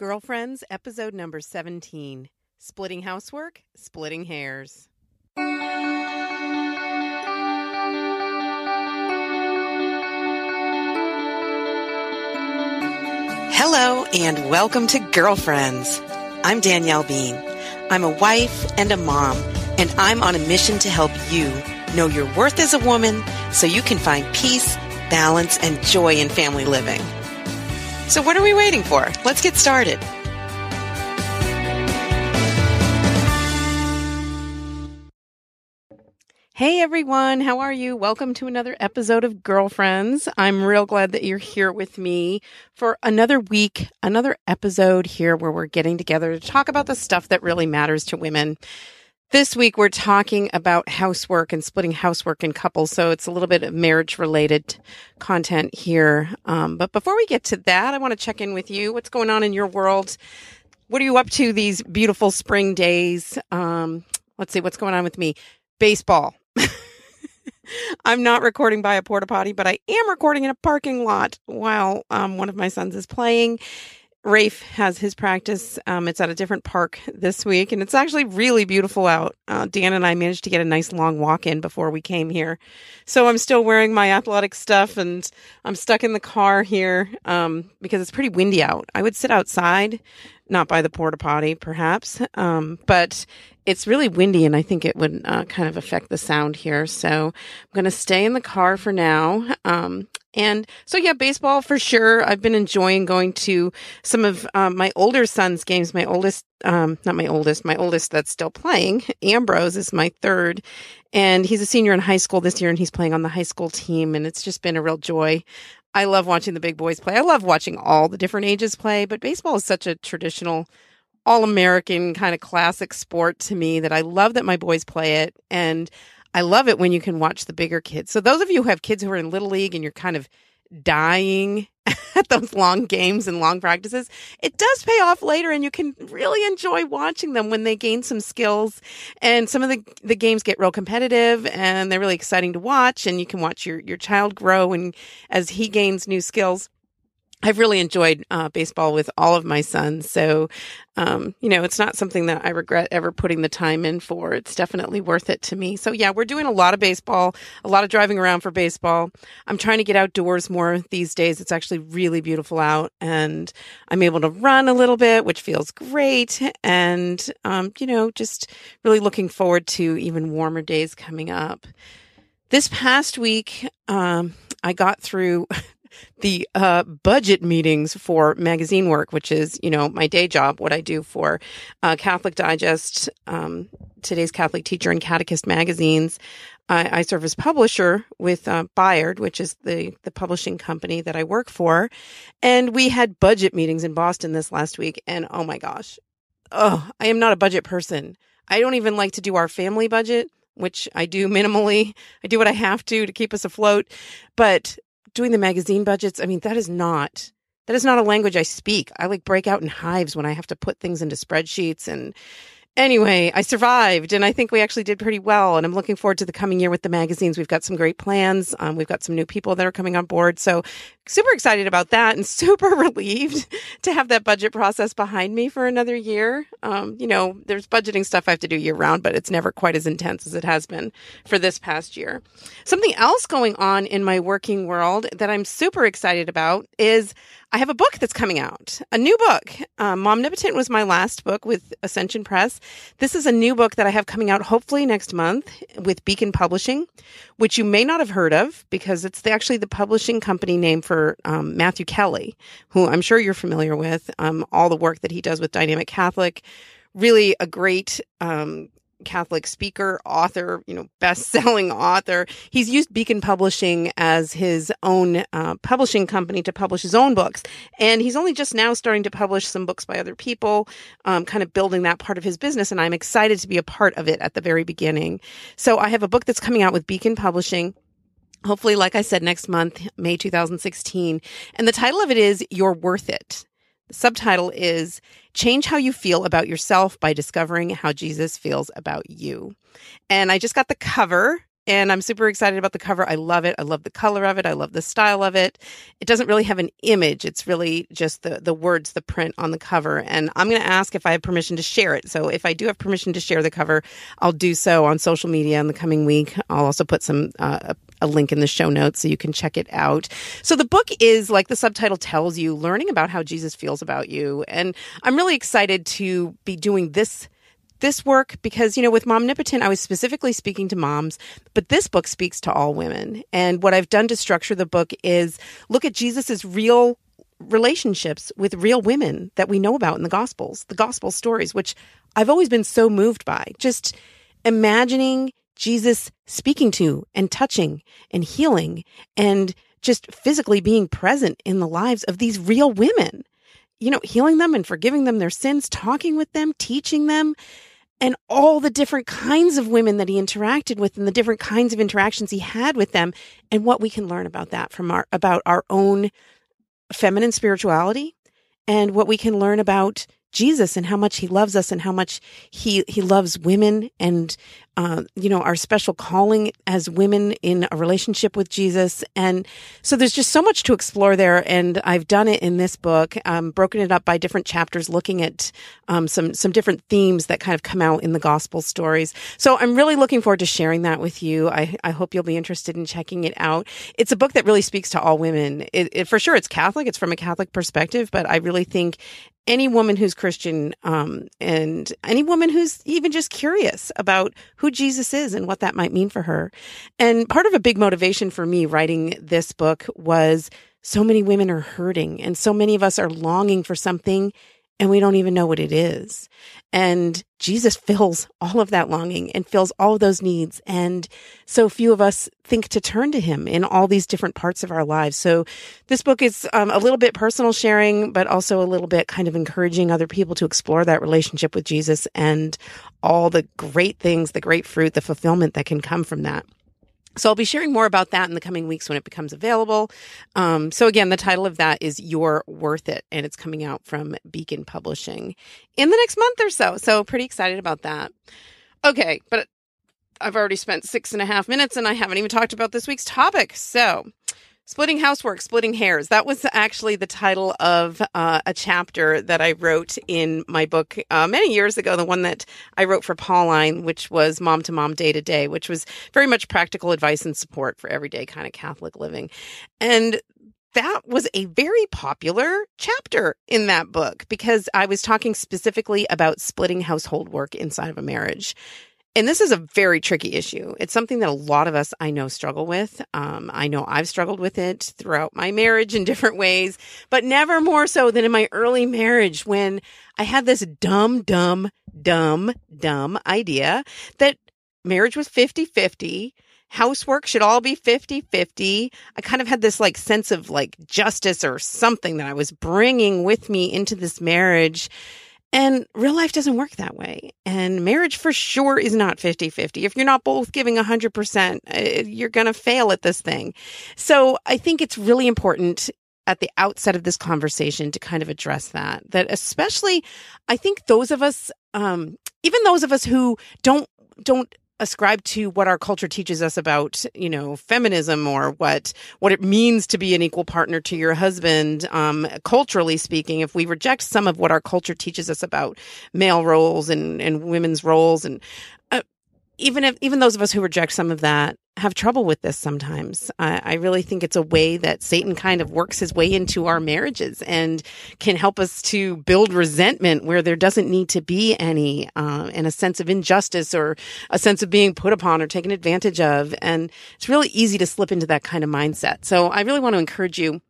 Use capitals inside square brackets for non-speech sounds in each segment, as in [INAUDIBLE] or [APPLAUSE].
Girlfriends, episode number 17 Splitting Housework, Splitting Hairs. Hello, and welcome to Girlfriends. I'm Danielle Bean. I'm a wife and a mom, and I'm on a mission to help you know your worth as a woman so you can find peace, balance, and joy in family living. So, what are we waiting for? Let's get started. Hey everyone, how are you? Welcome to another episode of Girlfriends. I'm real glad that you're here with me for another week, another episode here where we're getting together to talk about the stuff that really matters to women. This week we're talking about housework and splitting housework in couples. So it's a little bit of marriage related content here. Um, but before we get to that, I want to check in with you. What's going on in your world? What are you up to these beautiful spring days? Um, let's see what's going on with me. Baseball. [LAUGHS] I'm not recording by a porta potty, but I am recording in a parking lot while um, one of my sons is playing. Rafe has his practice. Um, it's at a different park this week, and it's actually really beautiful out. Uh, Dan and I managed to get a nice long walk in before we came here. So I'm still wearing my athletic stuff, and I'm stuck in the car here um, because it's pretty windy out. I would sit outside, not by the porta potty, perhaps, um, but it's really windy, and I think it would uh, kind of affect the sound here. So I'm going to stay in the car for now. Um, and so, yeah, baseball for sure. I've been enjoying going to some of um, my older son's games. My oldest, um, not my oldest, my oldest that's still playing, Ambrose is my third. And he's a senior in high school this year and he's playing on the high school team. And it's just been a real joy. I love watching the big boys play. I love watching all the different ages play, but baseball is such a traditional, all American kind of classic sport to me that I love that my boys play it. And I love it when you can watch the bigger kids. So those of you who have kids who are in little league and you're kind of dying [LAUGHS] at those long games and long practices, it does pay off later and you can really enjoy watching them when they gain some skills. And some of the, the games get real competitive and they're really exciting to watch and you can watch your, your child grow and as he gains new skills. I've really enjoyed uh, baseball with all of my sons. So, um, you know, it's not something that I regret ever putting the time in for. It's definitely worth it to me. So, yeah, we're doing a lot of baseball, a lot of driving around for baseball. I'm trying to get outdoors more these days. It's actually really beautiful out, and I'm able to run a little bit, which feels great. And, um, you know, just really looking forward to even warmer days coming up. This past week, um, I got through [LAUGHS] the uh, budget meetings for magazine work, which is, you know, my day job, what I do for uh, Catholic Digest, um, today's Catholic Teacher and Catechist magazines. I, I serve as publisher with uh, Bayard, which is the the publishing company that I work for, and we had budget meetings in Boston this last week, and oh my gosh, oh, I am not a budget person. I don't even like to do our family budget which I do minimally. I do what I have to to keep us afloat. But doing the magazine budgets, I mean, that is not that is not a language I speak. I like break out in hives when I have to put things into spreadsheets and anyway, I survived and I think we actually did pretty well. And I'm looking forward to the coming year with the magazines. We've got some great plans. Um, we've got some new people that are coming on board. So super excited about that and [LAUGHS] super relieved [LAUGHS] to have that budget process behind me for another year. Um, you know, there's budgeting stuff I have to do year round, but it's never quite as intense as it has been for this past year. Something else going on in my working world that I'm super excited about is I have a book that's coming out, a new book. Um, Momnipotent was my last book with Ascension Press. This is a new book that I have coming out hopefully next month with Beacon Publishing, which you may not have heard of because it's the, actually the publishing company name for um, Matthew Kelly, who I'm sure you're familiar with. Um, all the work that he does with Dynamic Catholic, really a great um, Catholic speaker, author, you know, best-selling author. He's used Beacon Publishing as his own uh, publishing company to publish his own books, and he's only just now starting to publish some books by other people, um, kind of building that part of his business. And I'm excited to be a part of it at the very beginning. So I have a book that's coming out with Beacon Publishing. Hopefully, like I said, next month, May 2016. And the title of it is You're Worth It. The subtitle is Change How You Feel About Yourself by Discovering How Jesus Feels About You. And I just got the cover and I'm super excited about the cover. I love it. I love the color of it. I love the style of it. It doesn't really have an image. It's really just the the words, the print on the cover. And I'm going to ask if I have permission to share it. So if I do have permission to share the cover, I'll do so on social media in the coming week. I'll also put some uh, a link in the show notes so you can check it out. So the book is like the subtitle tells you, learning about how Jesus feels about you. And I'm really excited to be doing this this work because you know with momnipotent i was specifically speaking to moms but this book speaks to all women and what i've done to structure the book is look at jesus's real relationships with real women that we know about in the gospels the gospel stories which i've always been so moved by just imagining jesus speaking to and touching and healing and just physically being present in the lives of these real women. You know healing them and forgiving them their sins talking with them teaching them and all the different kinds of women that he interacted with and the different kinds of interactions he had with them and what we can learn about that from our about our own feminine spirituality and what we can learn about Jesus and how much he loves us and how much he he loves women and uh, you know our special calling as women in a relationship with Jesus. And so there's just so much to explore there. And I've done it in this book um, broken it up by different chapters looking at um, some some different themes that kind of come out in the gospel stories. So I'm really looking forward to sharing that with you. I, I hope you'll be interested in checking it out. It's a book that really speaks to all women. It, it, for sure it's Catholic. It's from a Catholic perspective but I really think any woman who's Christian um, and any woman who's even just curious about who Jesus is and what that might mean for her. And part of a big motivation for me writing this book was so many women are hurting and so many of us are longing for something and we don't even know what it is. And Jesus [LAUGHS] fills all of that longing and fills all of those needs. And so few of us think to turn to him in all these different parts of our lives. So this book is um, a little bit personal sharing, but also a little bit kind of encouraging other people to explore that relationship with Jesus and all the great things, the great fruit, the fulfillment that can come from that. So I'll be sharing more about that in the coming weeks when it becomes available. Um, so again, the title of that is "You're Worth It," and it's coming out from Beacon Publishing in the next month or so. So pretty excited about that. Okay, but I've already spent six and a half minutes, and I haven't even talked about this week's topic. So Splitting Housework, Splitting Hairs. That was actually the title of uh, a chapter that I wrote in my book uh, many years ago, the one that I wrote for Pauline, which was Mom to Mom, Day to Day, which was very much practical advice and support for everyday kind of Catholic living. And that was a very popular chapter in that book because I was talking specifically about splitting household work inside of a marriage. And this is a very tricky issue. It's something that a lot of us I know struggle with. Um, I know I've struggled with it throughout my marriage in [LAUGHS] different ways, but never more so than in my early marriage when I had this dumb, dumb, dumb, dumb idea that marriage was 50 50 housework should all be 50 50. I kind of had this like sense of like justice or something that I was bringing with me into this marriage and real life doesn't work that way. And marriage for sure is not 50 50. If you're not both giving 100%, uh, you're going to fail at this thing. So I think it's really important at the outset of this conversation to kind of address that. That especially, I think those of us, um, even those of us who don't don't ascribe to what our culture teaches us about, you know, feminism or what what it means to be an equal partner to your husband. Um, culturally speaking, if we reject some of what our culture teaches us about male roles and and women's roles, and uh, even if even those of us who reject some of that, have trouble with this sometimes. I, I, really think it's a way that Satan kind of works his way into our marriages and can help us to build resentment where there doesn't need to be any, uh, and a sense of injustice or a sense of being put upon or taken advantage of. And it's really easy to slip into that kind of mindset. So I really want to encourage you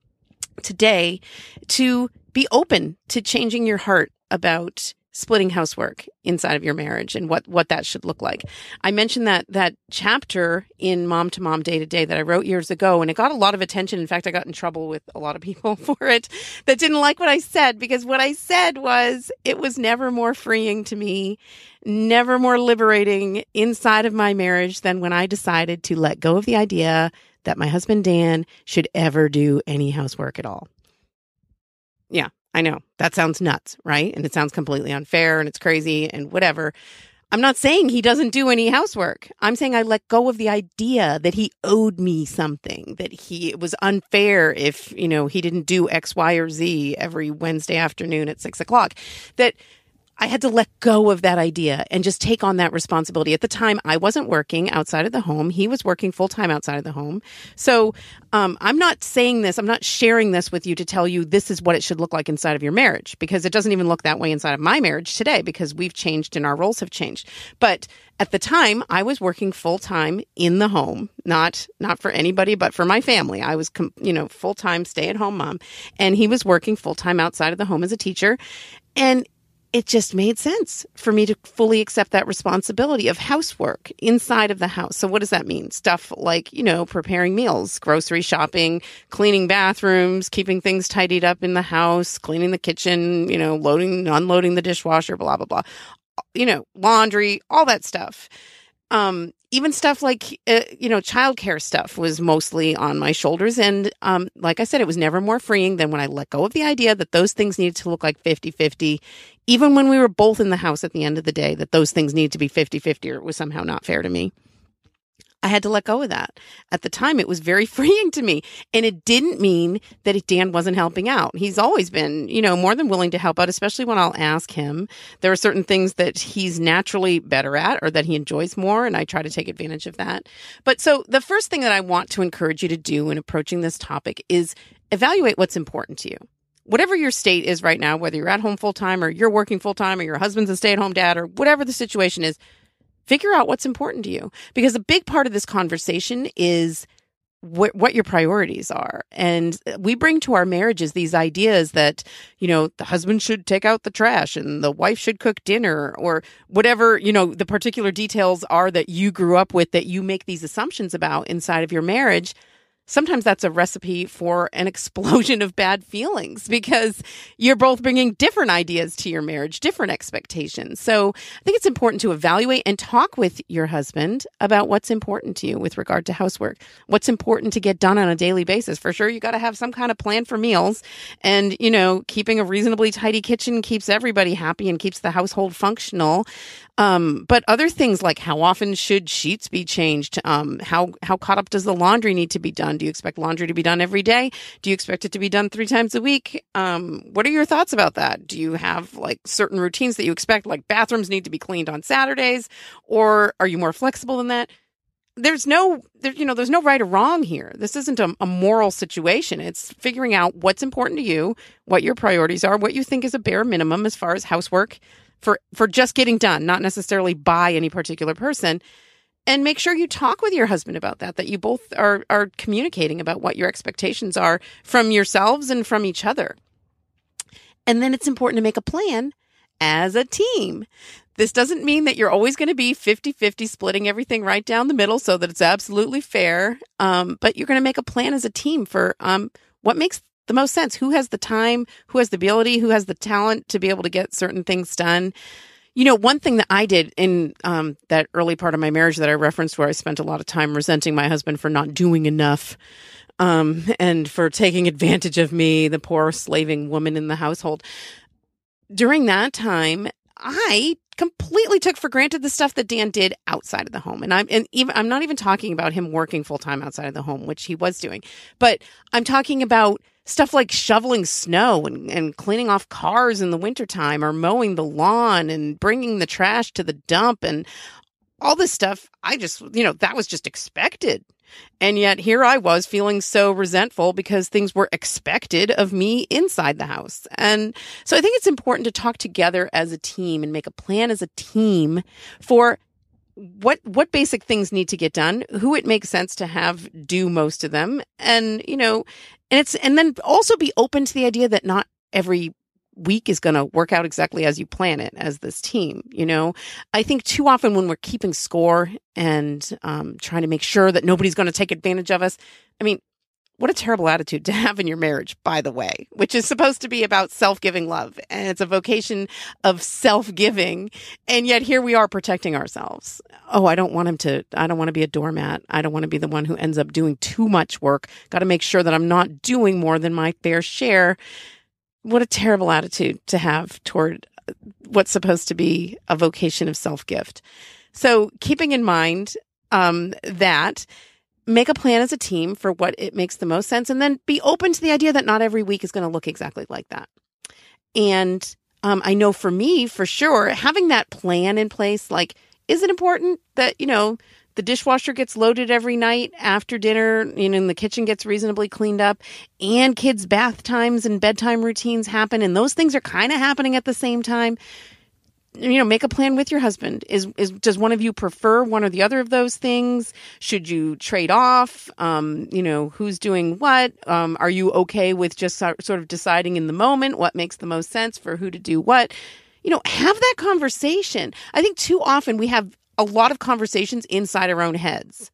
today to be open to changing your heart about splitting housework inside of your marriage and what what that should look like. I mentioned that that chapter in Mom to Mom Day to Day that I wrote years ago and it got a lot of attention. In fact, I got in trouble with a lot of [LAUGHS] people for it that didn't like what I said because what I said was it was never more freeing to me, never more liberating inside of my marriage than when I decided to let go of the idea that my husband Dan should ever do any housework at all. Yeah, I know that sounds nuts, right? And it sounds completely unfair and it's crazy and whatever. I'm not saying he doesn't do any housework. I'm saying I let go of the idea that he owed me something, that he it was unfair if, you know, he didn't do X, Y, or Z every Wednesday afternoon at six o'clock. That I had to let go of that idea and just take on that responsibility. At the time, I wasn't working outside of the home. He was working full time outside of the home. So um, I'm not saying this, I'm not sharing this with you to tell you this is what it should look like inside of your marriage because it doesn't even look that way inside of my marriage today because we've changed and our roles have changed. But at the time, I was working full time in the home, not not for anybody, but for my family. I was, you know, full time stay at home mom, and he was working full time outside of the home as a teacher. And it just made sense for me to fully accept that responsibility of housework inside of the house. So what does that mean? Stuff like, you know, preparing meals, grocery shopping, cleaning bathrooms, keeping things tidied up in the house, cleaning the kitchen, you know, loading, unloading the dishwasher, blah, blah, blah. You know, laundry, all that stuff. Um, even stuff like uh, you know childcare stuff was mostly on my shoulders. And um, like i said it was never more freeing than when i let go of the idea that those things needed to look like 50-50 even when we were both in the house at the end of the day that those things needed to be 50-50 or it was somehow not fair to me I had to let go of that. At the time, it was very [LAUGHS] freeing to me. And it didn't mean that Dan wasn't helping out. He's always been, you know, more than willing to help out, especially when I'll ask him. There are certain things that he's naturally better at or that he enjoys more. And I try to take advantage of that. But so the first thing that I want to encourage you to do in approaching this topic is evaluate what's important to you whatever your state is right now, whether you're at home full time or you're working full time or your husband's a stay at home dad or whatever the situation is, figure out what's important to you because a big part of this conversation is what, what your priorities are. And uh, we bring to our marriages these ideas that, you know, the husband should take out the trash and the wife should cook dinner or whatever, you know, the particular details are that you grew up with that you make these assumptions about inside of your marriage sometimes that's a recipe for an [LAUGHS] explosion of bad feelings because you're both bringing different ideas to your marriage, different expectations. So I think it's important to evaluate and talk with your husband about what's important to you with regard to housework, what's important to get done on a daily basis. For sure, you got to have some kind of plan for meals and, you know, keeping a reasonably tidy kitchen keeps everybody happy and keeps the household functional. Um, but other things like how often should sheets be changed? Um, how how caught up does the laundry need to be done? Do you expect laundry to be done every day? Do you expect it to be done three times a week? Um, what are your thoughts about that? Do you have like certain routines that you expect, like bathrooms need to be cleaned on Saturdays, or are you more flexible than that? There's no, there, you know, there's no right or wrong here. This isn't a, a moral situation. It's figuring out what's important to you, what your priorities are, what you think is a bare minimum as far as housework for for just getting done, not necessarily by any particular person. And make sure you talk with your husband about that, that you both are are communicating about what your expectations are from yourselves and from each other. And then it's important to make a plan as a team. This doesn't mean that you're always going to be 50 50 splitting everything right down the middle so that it's absolutely fair. Um, but you're going to make a plan as a team for um, what makes the most sense. Who has the time? Who has the ability? Who has the talent to be able to get certain things done? You know, one thing that I did in um, that early part of my marriage that I referenced, where I spent a lot of time resenting my husband for not doing enough um, and for taking advantage of me, the poor slaving woman in the household. During that time, I completely took for granted the stuff that Dan did outside of the home. And I'm and even I'm not even talking about him working full time outside of the home, which he was doing. But I'm talking about stuff like shoveling snow and, and cleaning off cars in the wintertime or mowing the lawn and bringing the trash to the dump and all this stuff. I just, you know, that was just expected. And yet here I was feeling so resentful because things were expected of me inside the house. And so I think it's important to talk together as a team and make a plan as a team for what what basic things need to get done, who it makes sense to have do most of them, and you know, and it's and then also be open to the idea that not every week is going to work out exactly as you plan it as this team you know i think too often when we're keeping score and um, trying to make sure that nobody's going to take advantage of us i mean what a terrible attitude to [LAUGHS] have in your marriage, by the way, which is supposed to be about self giving love. And it's a vocation of self giving. And yet here we are protecting ourselves. Oh, I don't want him to, I don't want to be a doormat. I don't want to be the one who ends up doing too much work. Got to make sure that I'm not doing more than my fair share. What a terrible attitude to have toward what's supposed to be a vocation of self gift. So keeping in mind um, that make a plan as a team for what it makes the most sense and then be open to the idea that not every week is going to look exactly like that. And um, I know for me, for sure, having that plan in place, like, is it important that, you know, the dishwasher gets loaded every night after dinner, you know, and the kitchen gets reasonably cleaned up, and kids' bath times and bedtime routines happen, and those things are kind of happening at the same time. You know make a plan with your husband. Is is does one of you prefer one or the other of those things? Should you trade off? Um you know who's doing what? Um are you okay with just sort of deciding in the moment what makes the most sense for who to do what? You know have that conversation. I think too often we have a lot of conversations inside our own heads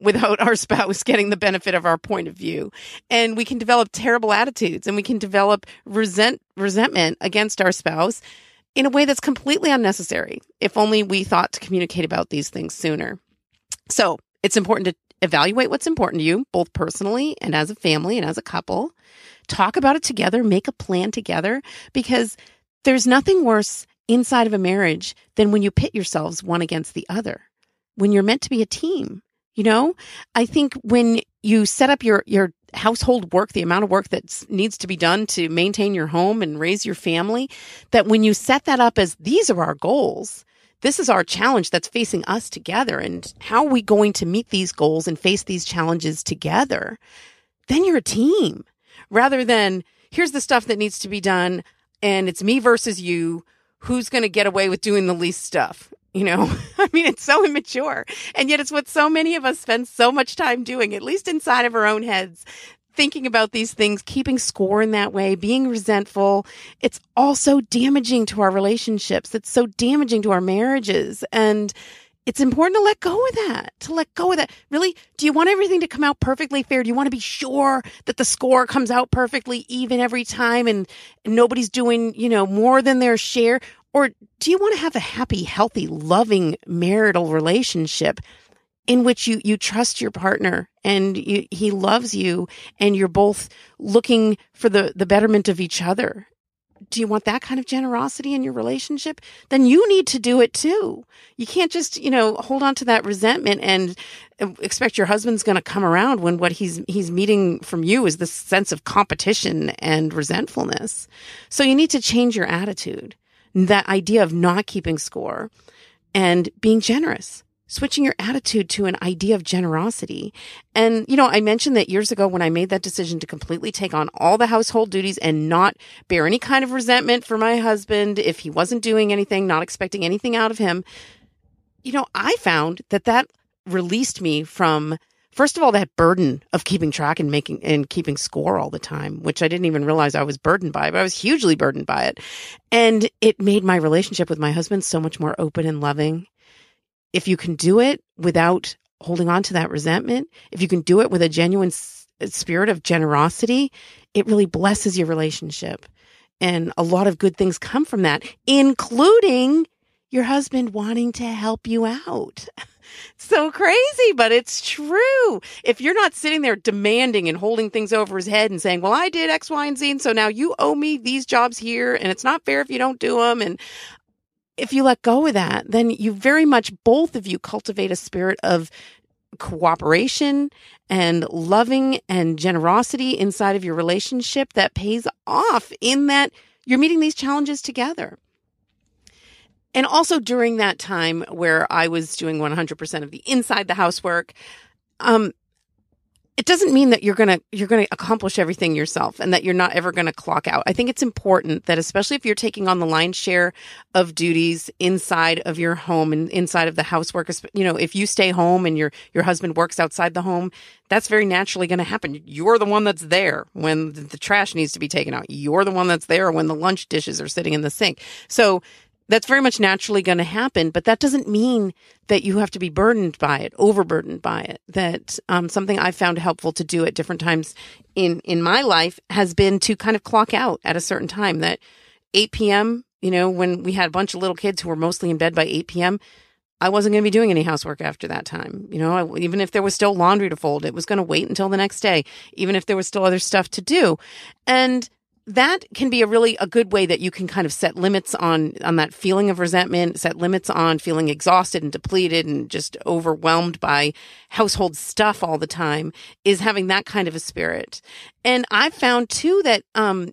without our [LAUGHS] spouse getting the benefit of our point of view. And we can develop terrible attitudes and we can develop resent resentment against our spouse in a way that's completely unnecessary. If only we thought to communicate about these things sooner. So it's important to evaluate what's important to you, both personally and as a family and as a couple. Talk about it together, make a plan together, because there's nothing worse inside of a marriage than when you pit yourselves one against the other, when you're meant to be a team. You know, I think when you set up your, your household work, the amount of work that needs to be done to maintain your home and raise your family, that when you set that up as these are our goals, this is our challenge that's facing us together. And how are we going to meet these goals and face these challenges together? Then you're a team rather than here's the stuff that needs to be done and it's me versus you. Who's going to get away with doing the least stuff? You know, [LAUGHS] I mean, it's so immature. And yet it's what so many of us spend so much time doing, at least inside of our own heads, thinking about these things, keeping score in that way, being resentful. It's all so damaging to our relationships. It's so damaging to our marriages. And it's important to let go of that, to let go of that. Really, do you want everything to come out perfectly fair? Do you want to be sure that the score comes out perfectly even every time and nobody's doing, you know, more than their share? Or do you want to have a happy, healthy, loving marital relationship in which you, you trust your partner and you, he loves you and you're both looking for the, the betterment of each other? Do you want that kind of generosity in your relationship? Then you need to do it too. You can't just, you know, hold on to that resentment and expect your husband's going to come around when what he's he's meeting from you is this sense of competition and resentfulness. So you need to change your attitude that idea of not keeping score and being generous switching your attitude to an idea of generosity. And, you know, I mentioned that years ago when I made that decision to completely take on all the household duties and not bear any kind of resentment for my husband if he wasn't doing anything, not expecting anything out of him. You know, I found that that released me from first of all, that burden of keeping track and making and keeping score all the time, which I didn't even realize I was burdened by, but I was hugely burdened by it. And it made my relationship with my husband so much more open and loving. If you can do it without holding on to that resentment, if you can do it with a genuine spirit of generosity, it really blesses your relationship. And a lot of good things come from that, including your husband wanting to help you out. [LAUGHS] so crazy, but it's true. If you're not sitting there demanding and holding things over his head and saying, well, I did X, Y, and Z, and so now you owe me these jobs here, and it's not fair if you don't do them. And if you let go of that, then you very much, both of you cultivate a spirit of cooperation and loving and generosity inside of your relationship that pays off in that you're meeting these challenges together. And also during that time where I was doing 100% of the inside the housework, um, it doesn't mean that you're going to you're going to accomplish everything yourself and that you're not ever going to clock out. I think it's important that especially if you're taking on the lion's share of duties inside of your home and inside of the housework, you know, if you stay home and your your husband works outside the home, that's very naturally going to happen. You're the one that's there when the trash needs to be taken out. You're the one that's there when the lunch dishes are sitting in the sink. So that's very much naturally going to happen, but that doesn't mean that you have to be burdened by it, overburdened by it. That um, something I've found helpful to do at different times in in my life has been to kind of clock out at a certain time. That 8 p.m. You know, when we had a bunch of little kids who were mostly in bed by 8 p.m., I wasn't going to be doing any housework after that time. You know, I, even if there was still laundry to fold, it was going to wait until the next day, even if there was still other stuff to do. And that can be a really a good way that you can kind of set limits on on that feeling of resentment, set limits on feeling exhausted and depleted and just overwhelmed by household stuff all the time is having that kind of a spirit. And I've found too that um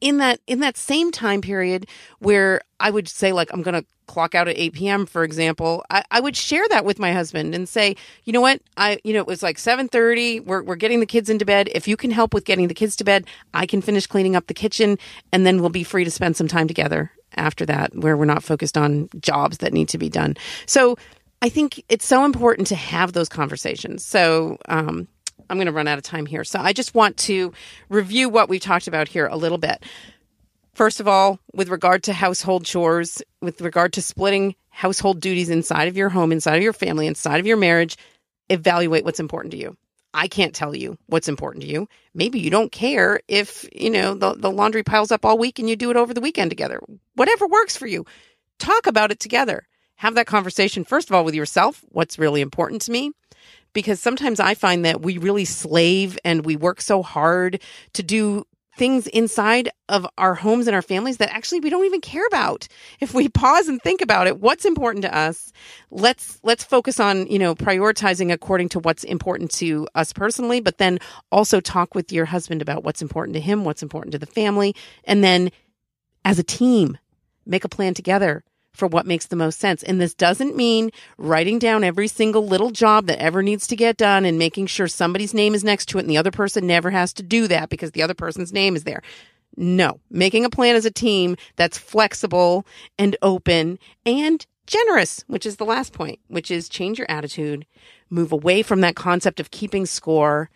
in that in that same time period where I would say like I'm going to clock out at 8 p.m. for example, I, I, would share that with my husband and say, you know what, I you know it was like 7:30. We're we're getting the kids into bed. If you can help with getting the kids to bed, I can finish cleaning up the kitchen, and then we'll be free to spend some time together after that, where we're not focused on jobs that need to be done. So I think it's so important to have those conversations. So um, I'm going to run out of time here. So I just want to review what we've talked about here a little bit. First of all, with regard to household chores, with regard to splitting household duties inside of your home, inside of your family, inside of your marriage, evaluate what's important to you. I can't tell you what's important to you. Maybe you don't care if, you know, the, the laundry piles up all week and you do it over the weekend together. Whatever works for you. Talk about it together. Have that conversation, first of all, with yourself. What's really important to me? Because sometimes I find that we really slave and we work so hard to do things inside of our homes and our families that actually we don't even care about. [LAUGHS] If we pause and think about it, what's important to us? Let's let's focus on, you know, prioritizing according to what's important to us personally, but then also talk with your husband about what's important to him, what's important to the family, and then as a team, make a plan together for what makes the most sense. And this doesn't mean writing down every single little job that ever needs to get done and making sure somebody's name is next to it and the other person never has to do that because the other person's name is there. No, making a plan as a team that's flexible and open and generous, which is the last point, which is change your attitude, move away from that concept of keeping score.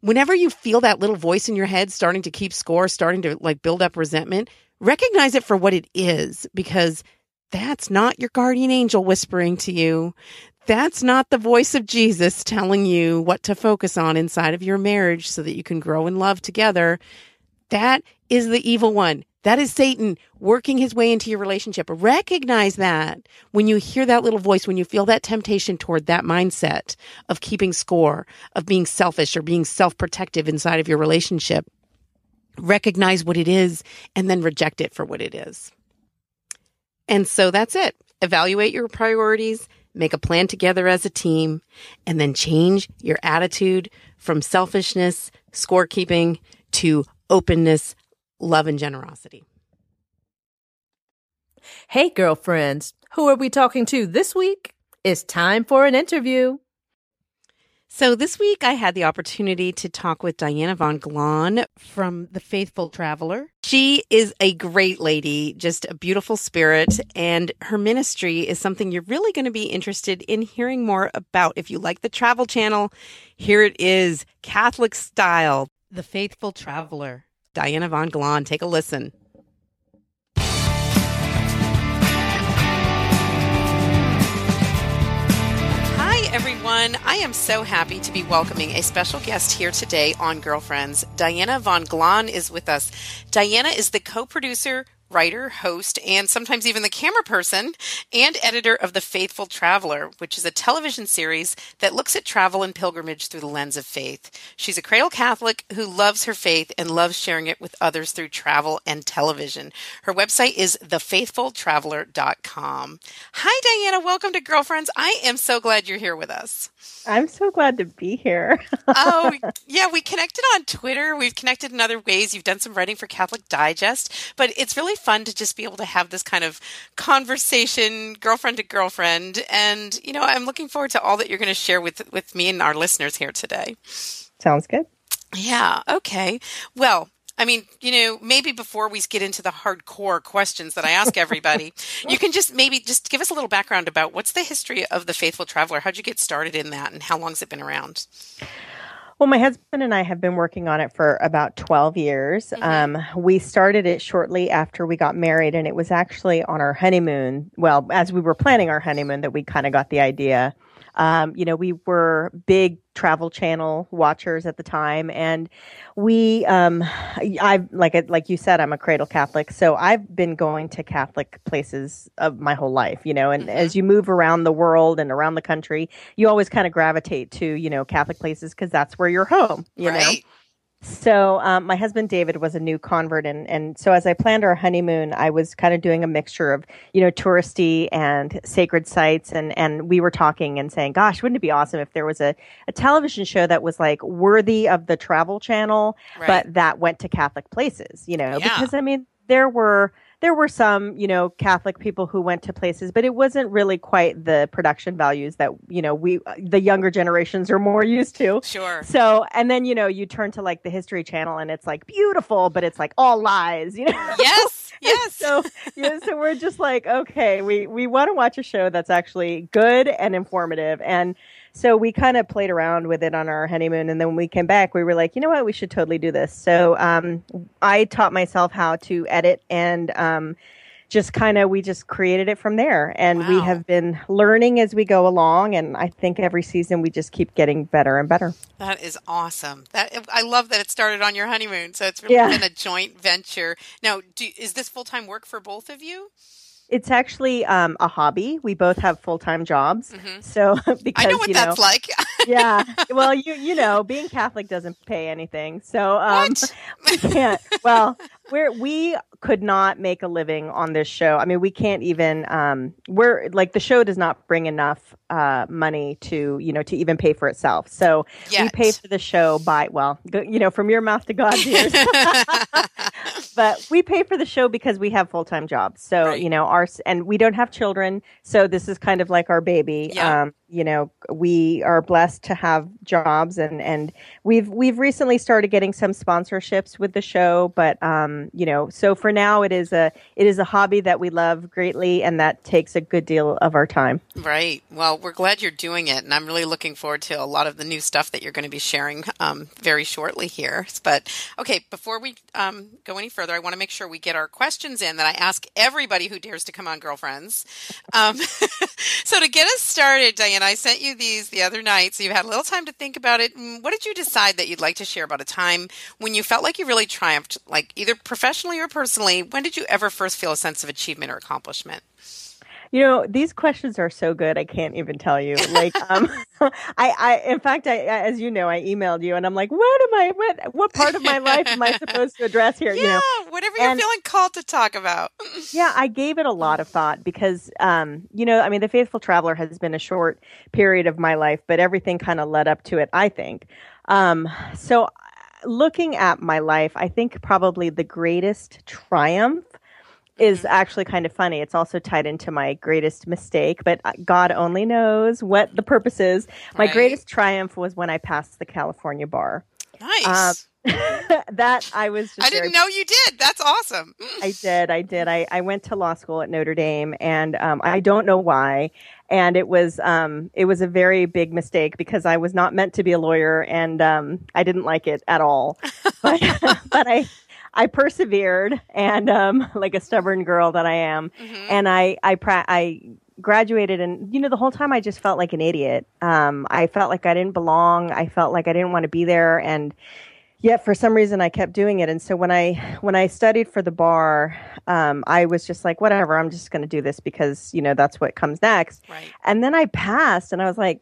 Whenever you feel that little voice in your head starting to keep score, starting to like build up resentment, recognize it for what it is because that's not your guardian angel whispering to you. That's not the voice of Jesus telling you what to focus on inside of your marriage so that you can grow in love together. That is the evil one. That is Satan working his way into your relationship. Recognize that when you hear that little voice, when you feel that temptation toward that mindset of keeping score, of being selfish or being self protective inside of your relationship, recognize what it is and then reject it for what it is. And so that's it. Evaluate your priorities, make a plan together as a team, and then change your attitude from selfishness, scorekeeping to openness, love, and generosity. Hey, girlfriends, who are we talking to this week? It's time for an interview. So this week I had the opportunity to talk with Diana von Glahn from The Faithful Traveler. She is a great lady, just a beautiful spirit, and her ministry is something you're really going to be interested in hearing more about. If you like the Travel Channel, here it is, Catholic style, The Faithful Traveler. Diana von Glahn, take a listen. Everyone. I am so happy to be welcoming a special guest here today on Girlfriends. Diana von Glahn is with us. Diana is the co producer, writer, host, and sometimes even the camera person and editor of The Faithful Traveler, which is a television series that looks at travel and pilgrimage through the lens of faith. She's a cradle Catholic who loves her faith and loves sharing it with others through travel and television. Her website is thefaithfultraveler.com. Hi, Diana. Welcome to Girlfriends. I am so glad you're here with us. I'm so glad to be here. oh, [LAUGHS] yeah. We connected on Twitter. We've connected in other ways. You've done some writing for Catholic Digest, but it's really fun to just be able to have this kind of conversation, girlfriend to girlfriend. And, you know, I'm looking forward to all that you're going to share with, with me and our listeners here today. Sounds good. Yeah. Okay. Well, I mean, you know, maybe before we get into the hardcore questions that I ask everybody, [LAUGHS] you can just maybe just give us a little background about what's the history of the Faithful Traveler? How'd you get started in that and how long has it been around? Well, my husband and I have been working on it for about 12 years. Mm-hmm. Um, we started it shortly after we got married, and it was actually on our honeymoon. Well, as we were planning our honeymoon, that we kind of got the idea. Um, you know, we were big travel channel watchers at the time and we um i like like you said i'm a cradle catholic so i've been going to catholic places of my whole life you know and mm-hmm. as you move around the world and around the country you always kind of gravitate to you know catholic places because that's where you're home you right. know So um, my husband David was a new convert, and and so as I planned our honeymoon, I was kind of doing a mixture of you know touristy and sacred sites, and and we were talking and saying, gosh, wouldn't it be awesome if there was a a television show that was like worthy of the Travel Channel, Right. but that went to Catholic places, you know? Yeah. Because I mean, there were there were some you know Catholic people who went to places, but it wasn't really quite the production values that you know we the younger generations are more [LAUGHS] used to. Sure. So, and then, you know, you turn to like the History Channel and it's like beautiful, but it's like all lies, you know? [LAUGHS] Yes. Yes. so, yeah, so we're just like, okay, we, we want to watch a show that's actually good and informative. And so we kind of played around with it on our honeymoon. And then when we came back, we were like, you know what? We should totally do this. So, um, I taught myself how to edit and, um, just kind of we just created it from there and we have been learning as we go along and i think every season we just keep getting better and better That is awesome. That I love that it started on your honeymoon. So it's really Yeah. been a joint venture. Now, do, is this full time work for both of you? It's actually um, a hobby. We both have full time jobs, so [LAUGHS] because Mm-hmm. I know what you that's know, like. [LAUGHS] yeah. Well, you you know, being Catholic doesn't pay anything, so um, [LAUGHS] we can't. Well, we're we could not make a living on this show. I mean, we can't even. Um, we're like the show does not bring enough uh, money to you know to even pay for itself. So we pay for the show by well, you know, from your mouth to God's ears. But we pay for the show because we have full time jobs. So Right. you know, our and we don't have children, so this is kind of like our baby. Yeah. Um, you know, we are blessed to have jobs, and and we've we've recently started getting some sponsorships with the show. But um, you know, so for now, it is a it is a hobby that we love greatly, and that takes a good deal of our time. Right. Well, we're glad you're doing it, and I'm really looking forward to a lot of the new stuff that you're going to be sharing um, very shortly here. But okay, before we um, go any further, I want to make sure we get our questions in that I ask everybody who dares to come on, girlfriends. Um, [LAUGHS] so to get us started, Diane, I sent you these the other night, so you had a little time to think about it. Mm, What did you decide that you'd like to share about a time when you felt like you really triumphed, like either professionally or personally? When did you ever first feel a sense of achievement or accomplishment? You know, these questions are so good. I can't even tell you. Like, um, [LAUGHS] [LAUGHS] I, I, in fact, I, as you know, I emailed you, and I'm like, what am I? What, what part of my life am I supposed to address here? Yeah, You know, whatever you're and- feeling called to talk about. yeah, I gave it a lot of thought because, um, you know, I mean, the Faithful Traveler has been a short period of my life, but everything kind of led up to it. I think. Um, so, looking at my life, I think probably the greatest triumph is actually kind of funny. It's also tied into my greatest mistake, but uh, God only knows what the purpose is. My Right. greatest triumph was when I passed the California bar. Nice. [LAUGHS] that I was just I didn't know you did. That's awesome. I did. I did. I, I went to law school at Notre Dame, and um, I don't know why. And it was um, it was a very big mistake because I was not meant to be a lawyer, and um, I didn't like it at all. [LAUGHS] But [LAUGHS] but I I persevered, and um, [LAUGHS] like a stubborn girl that I am, Mhm. and I I pra- I graduated and you know the whole time I just felt like an idiot. Um I felt like I didn't belong. I felt like I didn't want to be there and yet for some reason I kept doing it and so when I when I studied for the bar um I was just like whatever I'm just going to do this because you know that's what comes next. Right. And then I passed and I was like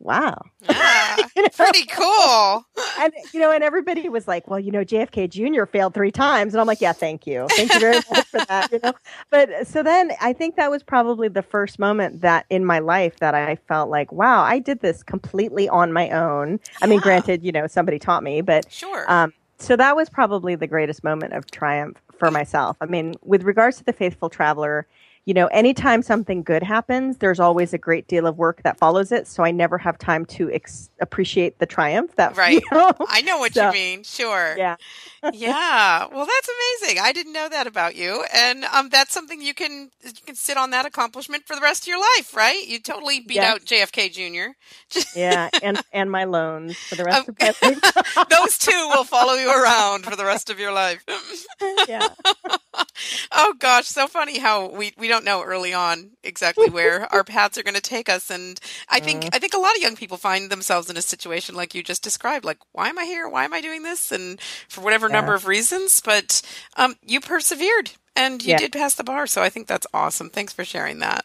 wow. Yeah. [LAUGHS] You know? Pretty cool. and you know, and everybody was like, "Well, you know, JFK Jr. failed three times," and I'm like, "Yeah, thank you, thank you very much for that." You know, but so then I think that was probably the first moment that in my life that I felt like, "Wow, I did this completely on my own." I mean, granted, you know, somebody taught me, but Sure. um, so that was probably the greatest moment of triumph for myself. I mean, with regards to the faithful traveler, you know, anytime something good happens, there's always a great deal of work that follows it. So I never have time to ex- appreciate the triumph that, [LAUGHS] Right. you know? I know what so- you mean. Sure. yeah. [LAUGHS] yeah. Well, that's amazing. I didn't know that about you, and um, that's something you can you can sit on that accomplishment for the rest of your life, right? You totally beat Yes. out JFK Jr. [LAUGHS] Yeah, and and my loans for the rest of my life. Those two will follow you around for the rest of your life. yeah. oh gosh, so funny how we, we don't know early on exactly where our paths are going to take us, and I think I think a lot of young people find themselves in a situation like you just described, like why am I here? Why am I doing this? And for whatever Yeah. number of reasons, but um, you persevered and you Yeah. did pass the bar, so I think that's awesome. Thanks for sharing that.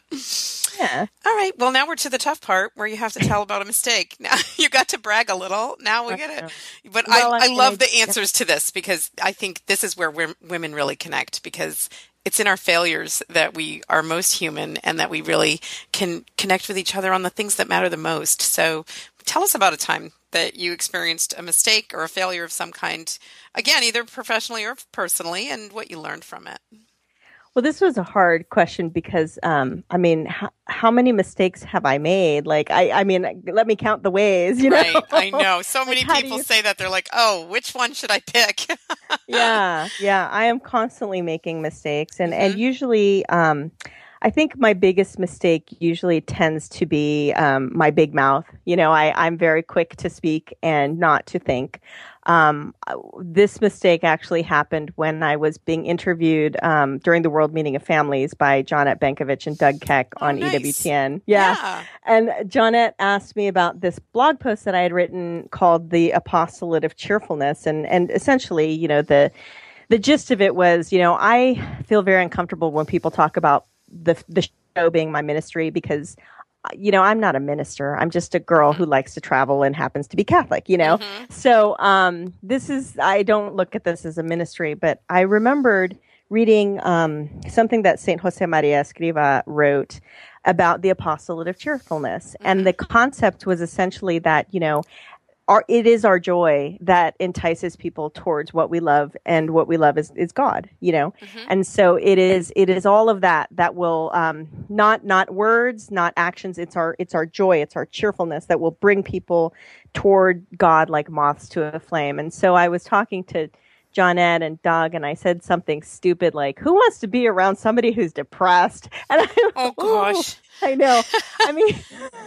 Yeah. All right. Well, now we're to the tough part where you have to tell about a mistake. [LAUGHS] Now you got to brag a little. Now we get it. But Well, I, I love I- the answers to this because I think this is where wom- women really connect because it's in our failures that we are most human and that we really can connect with each other on the things that matter the most. So tell us about a time that you experienced a mistake or a failure of some kind, again, either professionally or personally, and what you learned from it. Well, this was a hard question because, um, I mean, how, how many mistakes have I made? Like, I, I mean, let me count the ways, you know? Right. I know. So [LAUGHS] many do people you- say that. They're like, oh, which one should I pick? yeah, [LAUGHS] yeah. I am constantly making mistakes, and and Mhm. usually, um, I think my biggest mistake usually tends to be um, my big mouth. You know, I I'm very quick to speak and not to think. Um, this mistake actually happened when I was being interviewed um, during the World Meeting of Families by Johnnette Benkovic and Doug Keck Oh, on nice. EWTN. Yeah. yeah. And Johnette asked me about this blog post that I had written called "The Apostolate of Cheerfulness," and and essentially, you know, the the gist of it was, you know, I feel very uncomfortable when people talk about the the show being my ministry because. You know, I'm not a minister. I'm just a girl who likes to travel and happens to be Catholic, you know? Mhm. So, um, this is, I don't look at this as a ministry, but I remembered reading um, something that St. Jose Maria Escriva wrote about the apostolate of cheerfulness. And the concept was essentially that, you know, our, it is our joy that entices people towards what we love, and what we love is, is God, you know. Mhm. And so it is it is all of that that will um, not not words, not actions. It's our it's our joy, it's our cheerfulness that will bring people toward God like moths to a flame. And so I was talking to Johnnette and Doug, and I said something stupid like, "Who wants to be around somebody who's depressed?" [LAUGHS] And I, Oh, [LAUGHS] gosh. I know. I mean,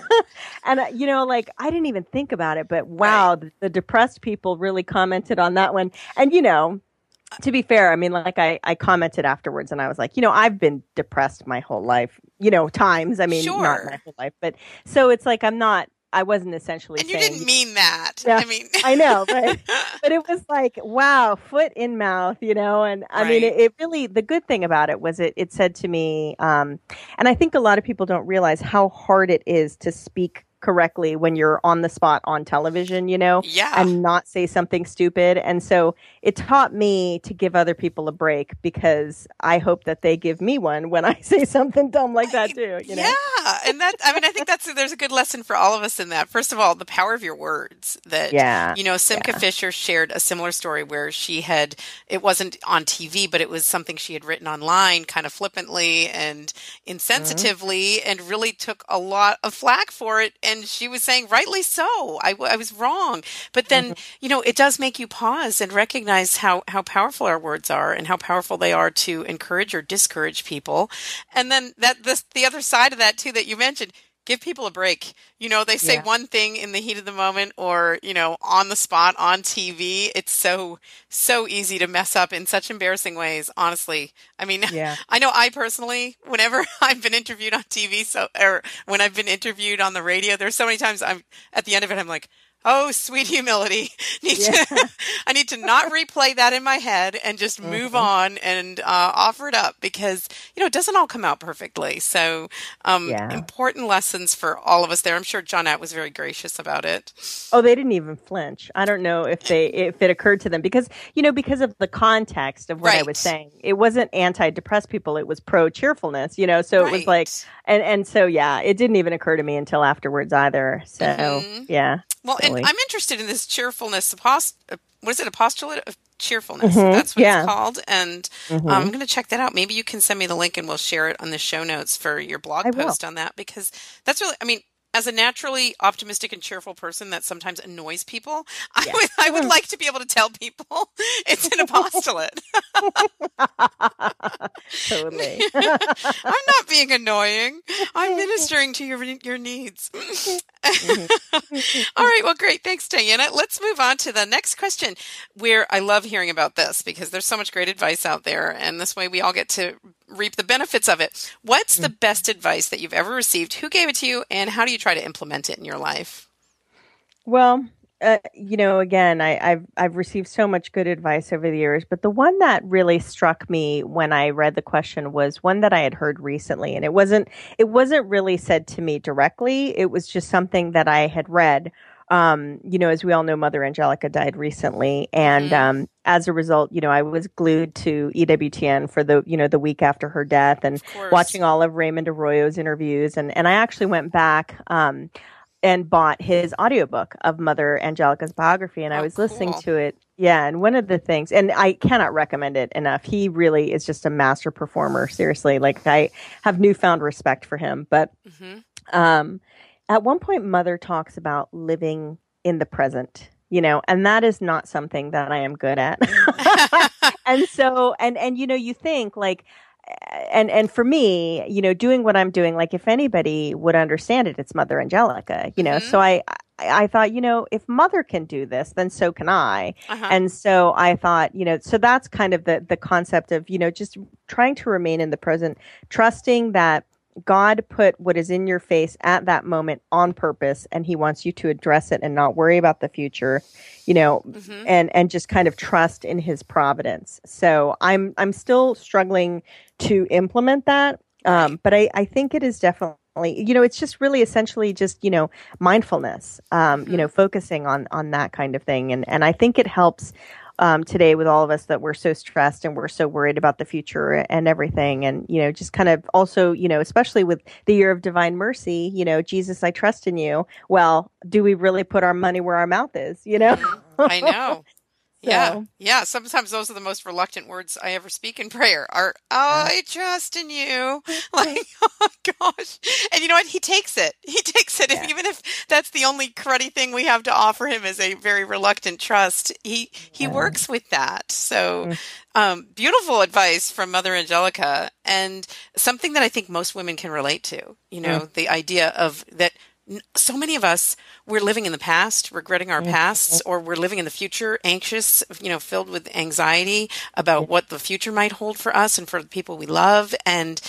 [LAUGHS] and uh, you know, like I didn't even think about it, but wow, the, the depressed people really commented on that one. And you know, to be fair, I mean, like I, I commented afterwards, and I was like, you know, I've been depressed my whole life. You know, times. I mean, not my whole life, but so it's like I'm not. I wasn't essentially. And you saying, didn't mean that. Yeah, I mean, I know, but [LAUGHS] but it was like wow foot in mouth you know and i mean it, it really the good thing about it was it it said to me um and i think a lot of people don't realize how hard it is to speak correctly when you're on the spot on television you know yeah. and not say something stupid and so it taught me to give other people a break because i hope that they give me one when i [LAUGHS] say something dumb like that too you know Yeah, and that I mean I think that's there's a good lesson for all of us in that. First of all, the power of your words. That Yeah, you know, Simcha yeah. Fisher shared a similar story where she had it wasn't on TV, but it was something she had written online, kind of flippantly and insensitively, and really took a lot of flack for it. And she was saying, rightly so, I was wrong. But then mm-hmm. you know, it does make you pause and recognize how how powerful our words are and how powerful they are to encourage or discourage people. And then that this the other side of that too that you mentioned, give people a break. You know, they say Yeah. one thing in the heat of the moment or, you know, on the spot on TV. It's so so easy to mess up in such embarrassing ways, honestly. I mean, [LAUGHS] yeah I know I personally, whenever [LAUGHS] I've been interviewed on TV, so or when I've been interviewed on the radio, there's so many times I'm at the end of it, I'm like, oh, sweet humility. [LAUGHS] Need to, I need to not replay that in my head and just move on and uh, offer it up because you know it doesn't all come out perfectly. So um, Yeah. important lessons for all of us there. I'm sure Johnnette was very gracious about it. Oh, they didn't even flinch. I don't know if they if it occurred to them because you know because of the context of what I was saying. It wasn't anti-depressed people. It was pro cheerfulness. You know, so it was like and and so yeah, it didn't even occur to me until afterwards either. So Mhm. yeah, Well, Silly. and I'm interested in this cheerfulness. Apost- uh, what is it? Apostolate of cheerfulness. Mhm, That's what yeah. it's called. And Mhm. um, I'm going to check that out. Maybe you can send me the link and we'll share it on the show notes for your blog I will. post on that because that's really. I mean. As a naturally optimistic and cheerful person that sometimes annoys people, I would I would [LAUGHS] like to be able to tell people [LAUGHS] it's an apostolate. [LAUGHS] totally. I'm not being annoying. I'm ministering to your your needs. [LAUGHS] All right, well, great. Thanks, Diana. Let's move on to the next question, where I love hearing about this because there's so much great advice out there, and this way we all get to reap the benefits of it. What's the mm. best advice that you've ever received? Who gave it to you, and how do you try to implement it in your life? Well, uh, you know, again, I, have I've received so much good advice over the years, but the one that really struck me when I read the question was one that I had heard recently, and it wasn't it wasn't really said to me directly. It was just something that I had read. Um, you know, as we all know, Mother Angelica died recently, and mm-hmm. um, as a result, you know, I was glued to EWTN for the you know the week after her death, and watching all of Raymond Arroyo's interviews, and and I actually went back. Um, and bought his audiobook of Mother Angelica's biography and oh, I was listening to it. Yeah, and one of the things and I cannot recommend it enough. He really is just a master performer, seriously. Like I have newfound respect for him, but mm-hmm. um at one point Mother talks about living in the present you know and that is not something that i am good at [LAUGHS] [LAUGHS] and so and and you know you think like and and for me, you know, doing what I'm doing, like if anybody would understand it, it's Mother Angelica, you know. Mm-hmm. So I I thought, you know, if Mother can do this, then so can I. Uh-huh. And so I thought, you know, so that's kind of the the concept of you know just trying to remain in the present, trusting that God put what is in your face at that moment on purpose and he wants you to address it and not worry about the future, you know, mm-hmm. and and just kind of trust in his providence. So I'm I'm still struggling to implement that. Um, but I, I think it is definitely you know it's just really essentially just you know mindfulness um, you mm-hmm. know focusing on on that kind of thing and and i think it helps um, today with all of us that we're so stressed and we're so worried about the future and everything. And, you know, just kind of also, you know, especially with the year of divine mercy, you know, Jesus, I trust in you. Well, do we really put our money where our mouth is, you know? I know. [LAUGHS] [LAUGHS] So. Yeah, yeah. Sometimes those are the most reluctant words I ever speak in prayer. Are I trust in you? [LAUGHS] Like, [LAUGHS] oh gosh. And you know what? He takes it. [LAUGHS] He takes it. Yeah. Even if that's the only cruddy thing we have to offer him is a very reluctant trust. He he yeah. works with that. So, mm. um, beautiful advice from Mother Angelica, and something that I think most women can relate to. You know, mm. the idea of that so many of us we're living in the past regretting our pasts or we're living in the future anxious you know filled with anxiety about what the future might hold for us and for the people we love. And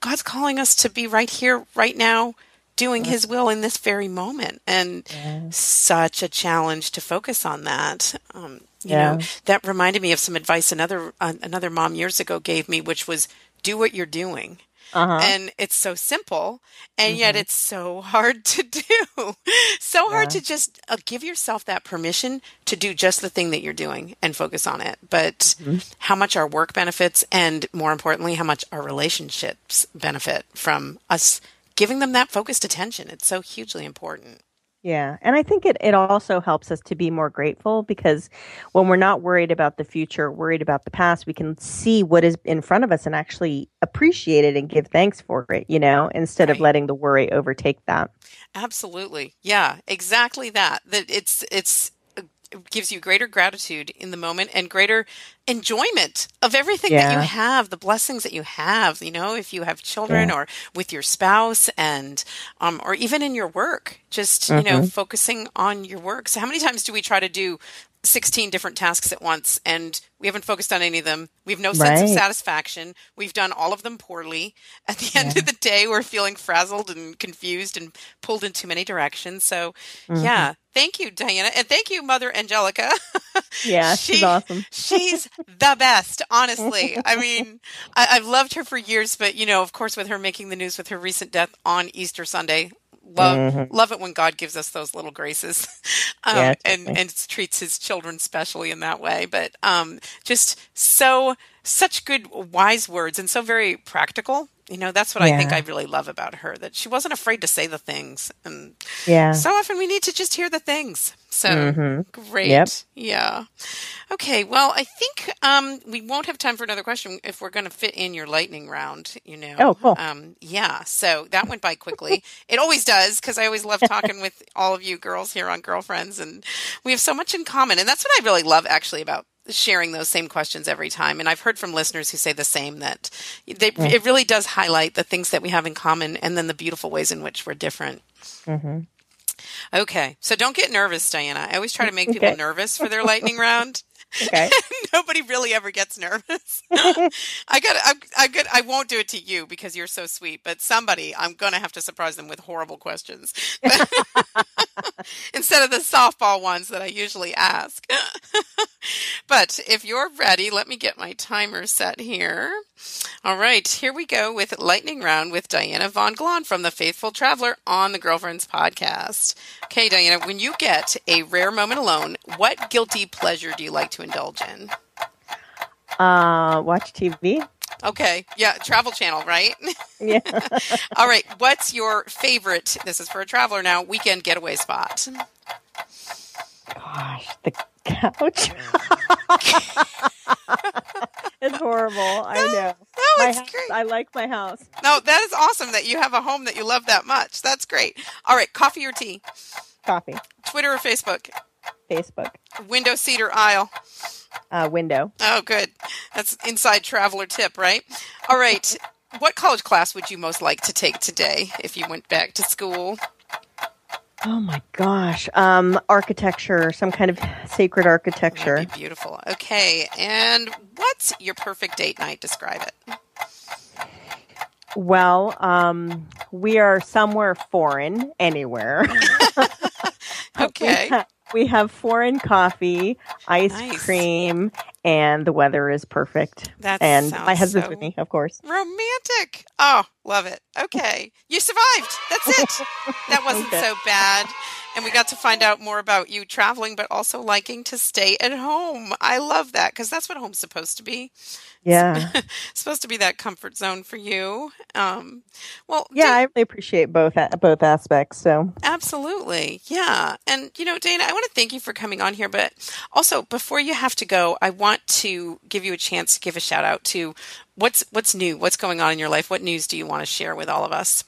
god's calling us to be right here right now doing his will in this very moment. And such a challenge to focus on that. Um, you yeah. know that reminded me of some advice another uh, another mom years ago gave me which was do what you're doing uh-huh. And it's so simple, and mm-hmm. yet it's so hard to do. [LAUGHS] so hard to just uh, give yourself that permission to do just the thing that you're doing and focus on it. But mm-hmm. how much our work benefits, and more importantly, how much our relationships benefit from us giving them that focused attention. It's so hugely important. Yeah. And I think it, it also helps us to be more grateful because when we're not worried about the future, worried about the past, we can see what is in front of us and actually appreciate it and give thanks for it, you know, instead right. of letting the worry overtake that. Absolutely. Yeah, exactly that. That it's it's gives you greater gratitude in the moment and greater enjoyment of everything yeah. that you have, the blessings that you have, you know, if you have children yeah. or with your spouse and, um, or even in your work, just, mm-hmm. you know, mm-hmm. focusing on your work. So how many times do we try to do 16 different tasks at once and we haven't focused on any of them. We have no sense right. of satisfaction. We've done all of them poorly. At the end yeah. of the day, we're feeling frazzled and confused and pulled in too many directions. So, mm-hmm. yeah, thank you, Diana. And thank you, Mother Angelica. [LAUGHS] Yeah, she, she's awesome. [LAUGHS] she's the best, honestly. I [LAUGHS] mean, I, have loved her for years, but, you know, of course, with her making the news with her recent death on Easter Sunday, love mm-hmm. love it when God gives us those little graces, [LAUGHS] um, yeah, and and treats His children specially in that way. But um, just so such good wise words and so very practical. You know, that's what yeah. I think I really love about her that she wasn't afraid to say the things, and yeah, so often we need to just hear the things. So mm-hmm. great. Yep. Yeah. Okay. Well, I think um, we won't have time for another question if we're going to fit in your lightning round, you know. Oh, cool. Um, yeah. So that went by quickly. [LAUGHS] it always does because I always love talking with all of you girls here on Girlfriends and we have so much in common. And that's what I really love actually about sharing those same questions every time. And I've heard from listeners who say the same that they, mm-hmm. it really does highlight the things that we have in common and then the beautiful ways in which we're different. Mm-hmm. Okay, so don't get nervous, Diana. I always try to make people okay. nervous for their lightning round. Okay. [LAUGHS] Nobody really ever gets nervous. [LAUGHS] I got. I'm good. I won't do it to you because you're so sweet. But somebody, I'm gonna have to surprise them with horrible questions. [LAUGHS] [LAUGHS] instead of the softball ones that I usually ask. [LAUGHS] but if you're ready, let me get my timer set here. All right, here we go with Lightning Round with Diana Von Glahn from The Faithful Traveler on the Girlfriends podcast. Okay, Diana, when you get a rare moment alone, what guilty pleasure do you like to indulge in? Uh, watch TV. Okay. Yeah. Travel channel, right? [LAUGHS] Yeah. All right. What's your favorite? This is for a traveler now. Weekend getaway spot. Gosh, the couch. [LAUGHS] it's horrible. I know. No, My it's house, great. I like my house. No, that is awesome that you have a home that you love that much. That's great. All right. Coffee or tea? Coffee. Twitter or Facebook? Facebook. Window seat or aisle? Uh, window. Oh, good. That's inside traveler tip, right? All right. What college class would you most like to take today if you went back to school? Oh my gosh. Um, architecture, some kind of sacred architecture. Be beautiful. Okay. And what's your perfect date night? Describe it. Well, um, we are somewhere foreign, anywhere. [LAUGHS] Okay. [LAUGHS] we, have foreign coffee, ice Nice. cream, and the weather is perfect. That and my husband's so with me, of course. romantic. Oh, love it. Okay. You survived. That's it. [LAUGHS] That wasn't Okay. so bad. And we got to find out more about you traveling, but also liking to stay at home. I love that because that's what home's supposed to be. Yeah. [LAUGHS] supposed to be that comfort zone for you. Um, well, Yeah, I really appreciate both both aspects. So Absolutely. Yeah. And, you know, Dana, I want to thank you for coming on here. But also, before you have to go, I want to give you a chance to give a shout out to what's what's new, what's going on in your life. What news do you want to share with all of us?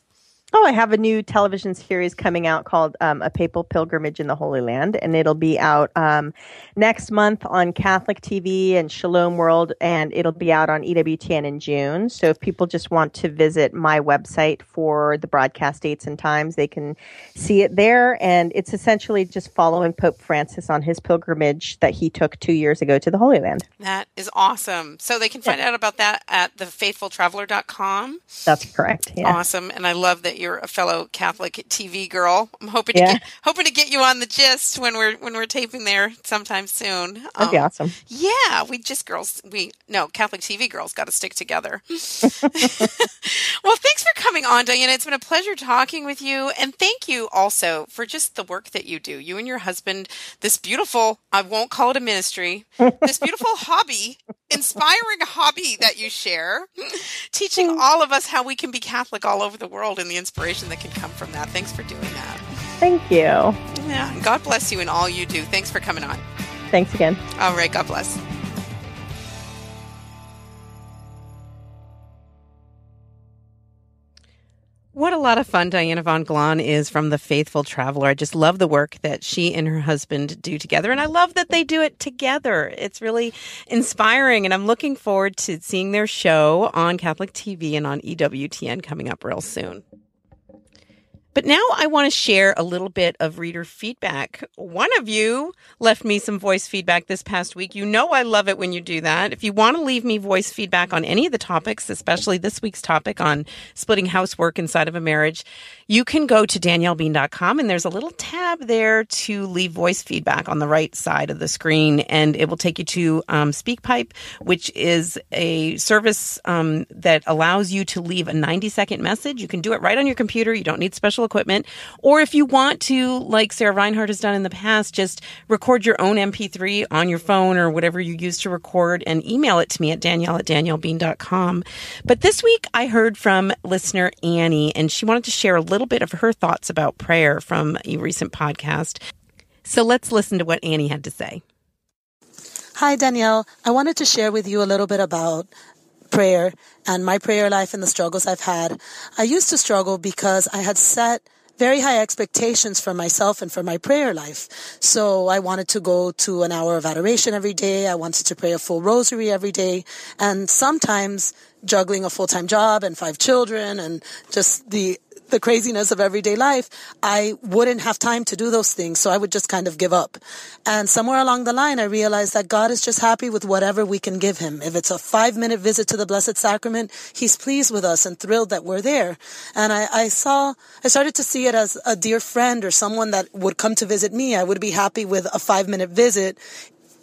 Oh, I have a new television series coming out called um, A Papal Pilgrimage in the Holy Land, and it'll be out um, next month on Catholic TV and Shalom World, and it'll be out on EWTN in June. So if people just want to visit my website for the broadcast dates and times, they can see it there. And it's essentially just following Pope Francis on his pilgrimage that he took two years ago to the Holy Land. That is awesome. So they can find out about that at thefaithfultraveler.com. That's correct. Yeah. Awesome. And I love that you're a fellow Catholic TV girl. I'm hoping Yeah. to get hoping to get you on the gist when we're when we're taping there sometime soon. That'd be Um, awesome. Yeah, we just girls, we no Catholic TV girls got to stick together. [LAUGHS] [LAUGHS] well, thanks for coming on, Diana. It's been a pleasure talking with you, and thank you also for just the work that you do. You and your husband, this beautiful, I won't call it a ministry, this beautiful [LAUGHS] hobby, inspiring hobby that you share, [LAUGHS] teaching all of us how we can be Catholic all over the world and the inspiration that can come from that. Thanks for doing that. Thank you. Yeah, God bless you in all you do. Thanks for coming on. Thanks again. All right, God bless. What a lot of fun Diana Von Glahn is from The Faithful Traveler. I just love the work that she and her husband do together. And I love that they do it together. It's really inspiring. And I'm looking forward to seeing their show on Catholic TV and on EWTN coming up real soon. But now I want to share a little bit of reader feedback. One of you left me some voice feedback this past week. You know I love it when you do that. If you want to leave me voice feedback on any of the topics, especially this week's topic on splitting housework inside of a marriage, you can go to daniellebean.com and there's a little tab there to leave voice feedback on the right side of the screen. And it will take you to um, SpeakPipe, which is a service um, that allows you to leave a 90 second message. You can do it right on your computer. You don't need special equipment. Or if you want to, like Sarah Reinhard has done in the past, just record your own MP3 on your phone or whatever you use to record and email it to me at danielle at daniellebean.com. But this week I heard from listener Annie, and she wanted to share a little bit of her thoughts about prayer from a recent podcast. So let's listen to what Annie had to say. Hi, Danielle. I wanted to share with you a little bit about prayer and my prayer life and the struggles I've had. I used to struggle because I had set very high expectations for myself and for my prayer life. So I wanted to go to an hour of adoration every day. I wanted to pray a full rosary every day. And sometimes juggling a full-time job and five children and just the the craziness of everyday life, I wouldn't have time to do those things. So I would just kind of give up. And somewhere along the line, I realized that God is just happy with whatever we can give him. If it's a five minute visit to the Blessed Sacrament, he's pleased with us and thrilled that we're there. And I, I saw, I started to see it as a dear friend or someone that would come to visit me. I would be happy with a five minute visit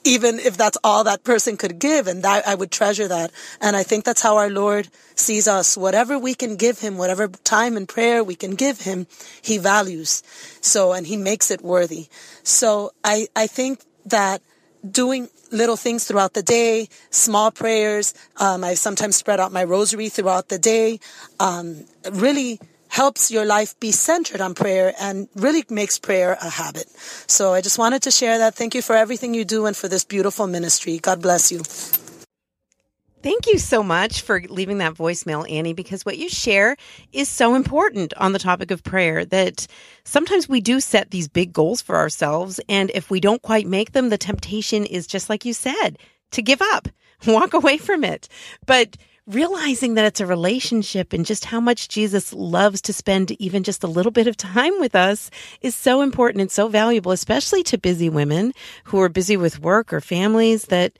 even if that's all that person could give. And that, I would treasure that. And I think that's how our Lord sees us. Whatever we can give him, whatever time and prayer we can give him, he values. So, and he makes it worthy. So I, I think that doing little things throughout the day, small prayers, um, I sometimes spread out my rosary throughout the day, um, really helps your life be centered on prayer and really makes prayer a habit. So I just wanted to share that. Thank you for everything you do and for this beautiful ministry. God bless you. Thank you so much for leaving that voicemail, Annie, because what you share is so important on the topic of prayer that sometimes we do set these big goals for ourselves. And if we don't quite make them, the temptation is just like you said, to give up, [LAUGHS] walk away from it. But realizing that it's a relationship and just how much Jesus loves to spend even just a little bit of time with us is so important and so valuable, especially to busy women who are busy with work or families that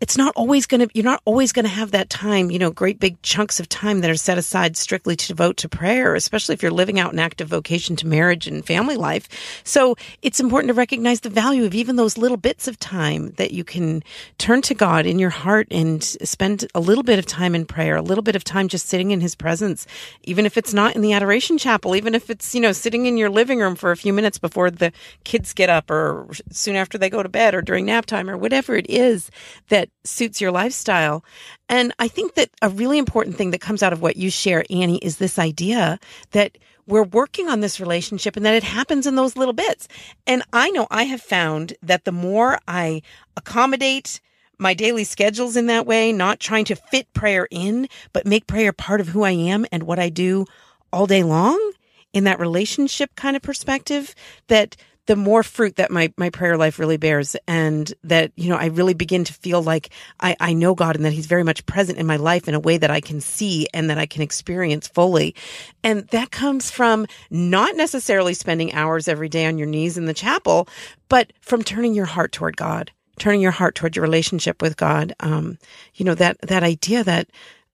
it's not always going to, you're not always going to have that time, you know, great big chunks of time that are set aside strictly to devote to prayer, especially if you're living out an active vocation to marriage and family life. So it's important to recognize the value of even those little bits of time that you can turn to God in your heart and spend a little bit of time in prayer, a little bit of time just sitting in his presence, even if it's not in the adoration chapel, even if it's, you know, sitting in your living room for a few minutes before the kids get up or soon after they go to bed or during nap time or whatever it is that that suits your lifestyle. And I think that a really important thing that comes out of what you share, Annie, is this idea that we're working on this relationship and that it happens in those little bits. And I know I have found that the more I accommodate my daily schedules in that way, not trying to fit prayer in, but make prayer part of who I am and what I do all day long in that relationship kind of perspective, that the more fruit that my, my prayer life really bears and that, you know, I really begin to feel like I, I know God and that he's very much present in my life in a way that I can see and that I can experience fully. And that comes from not necessarily spending hours every day on your knees in the chapel, but from turning your heart toward God turning your heart toward your relationship with God. Um, you know, that, that idea that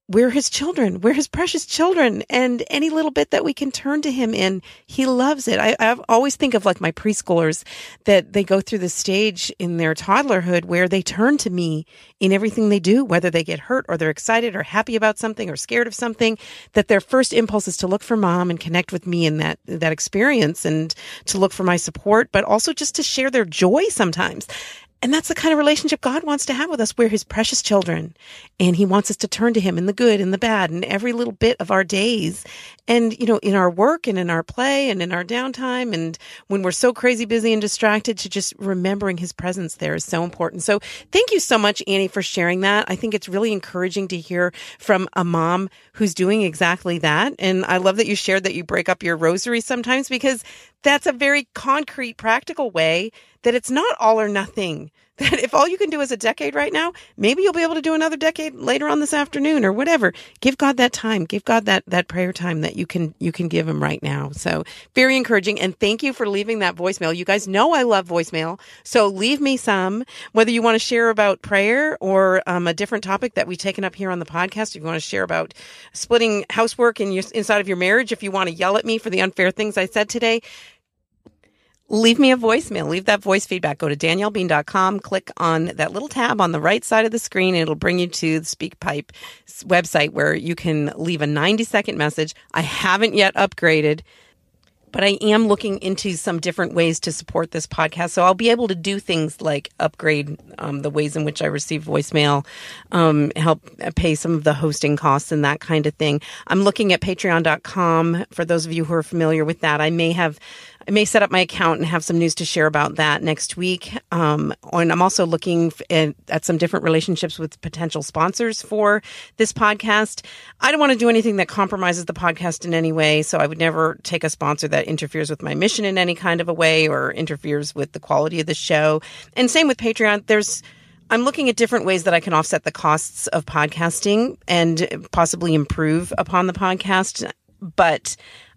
we're his children. We're his precious children. And any little bit that we can turn to him in, he loves it. I, I always think of like my preschoolers that they go through the stage in their toddlerhood where they turn to me in everything they do, whether they get hurt or they're excited or happy about something or scared of something, that their first impulse is to look for mom and connect with me in that, that experience and to look for my support, but also just to share their joy sometimes. And that's the kind of relationship God wants to have with us. We're his precious children. And he wants us to turn to him in the good and the bad and every little bit of our days. And, you know, in our work and in our play and in our downtime. And when we're so crazy busy and distracted to just remembering his presence there is so important. So thank you so much, Annie, for sharing that. I think it's really encouraging to hear from a mom who's doing exactly that. And I love that you shared that you break up your rosary sometimes because that's a very concrete, practical way that it's not all or nothing. [LAUGHS] That if all you can do is a decade right now, maybe you'll be able to do another decade later on this afternoon or whatever. Give God that time. Give God that, that prayer time that you can, you can give him right now. So very encouraging. And thank you for leaving that voicemail. You guys know I love voicemail. So leave me some, whether you want to share about prayer or um, a different topic that we've taken up here on the podcast. If you want to share about splitting housework in your, inside of your marriage, if you want to yell at me for the unfair things I said today, leave me a voicemail. Leave that voice feedback. Go to daniellebean.com, click on that little tab on the right side of the screen, and it'll bring you to the SpeakPipe website where you can leave a 90 second message. I haven't yet upgraded but I am looking into some different ways to support this podcast. So I'll be able to do things like upgrade um, the ways in which I receive voicemail, um, help pay some of the hosting costs and that kind of thing. I'm looking at patreon.com for those of you who are familiar with that. I may have I may set up my account and have some news to share about that next week. Um, and I'm also looking at, at, some different relationships with potential sponsors for this podcast. I don't want to do anything that compromises the podcast in any way. So I would never take a sponsor that interferes with my mission in any kind of a way or interferes with the quality of the show. And same with Patreon. There's, I'm looking at different ways that I can offset the costs of podcasting and possibly improve upon the podcast. But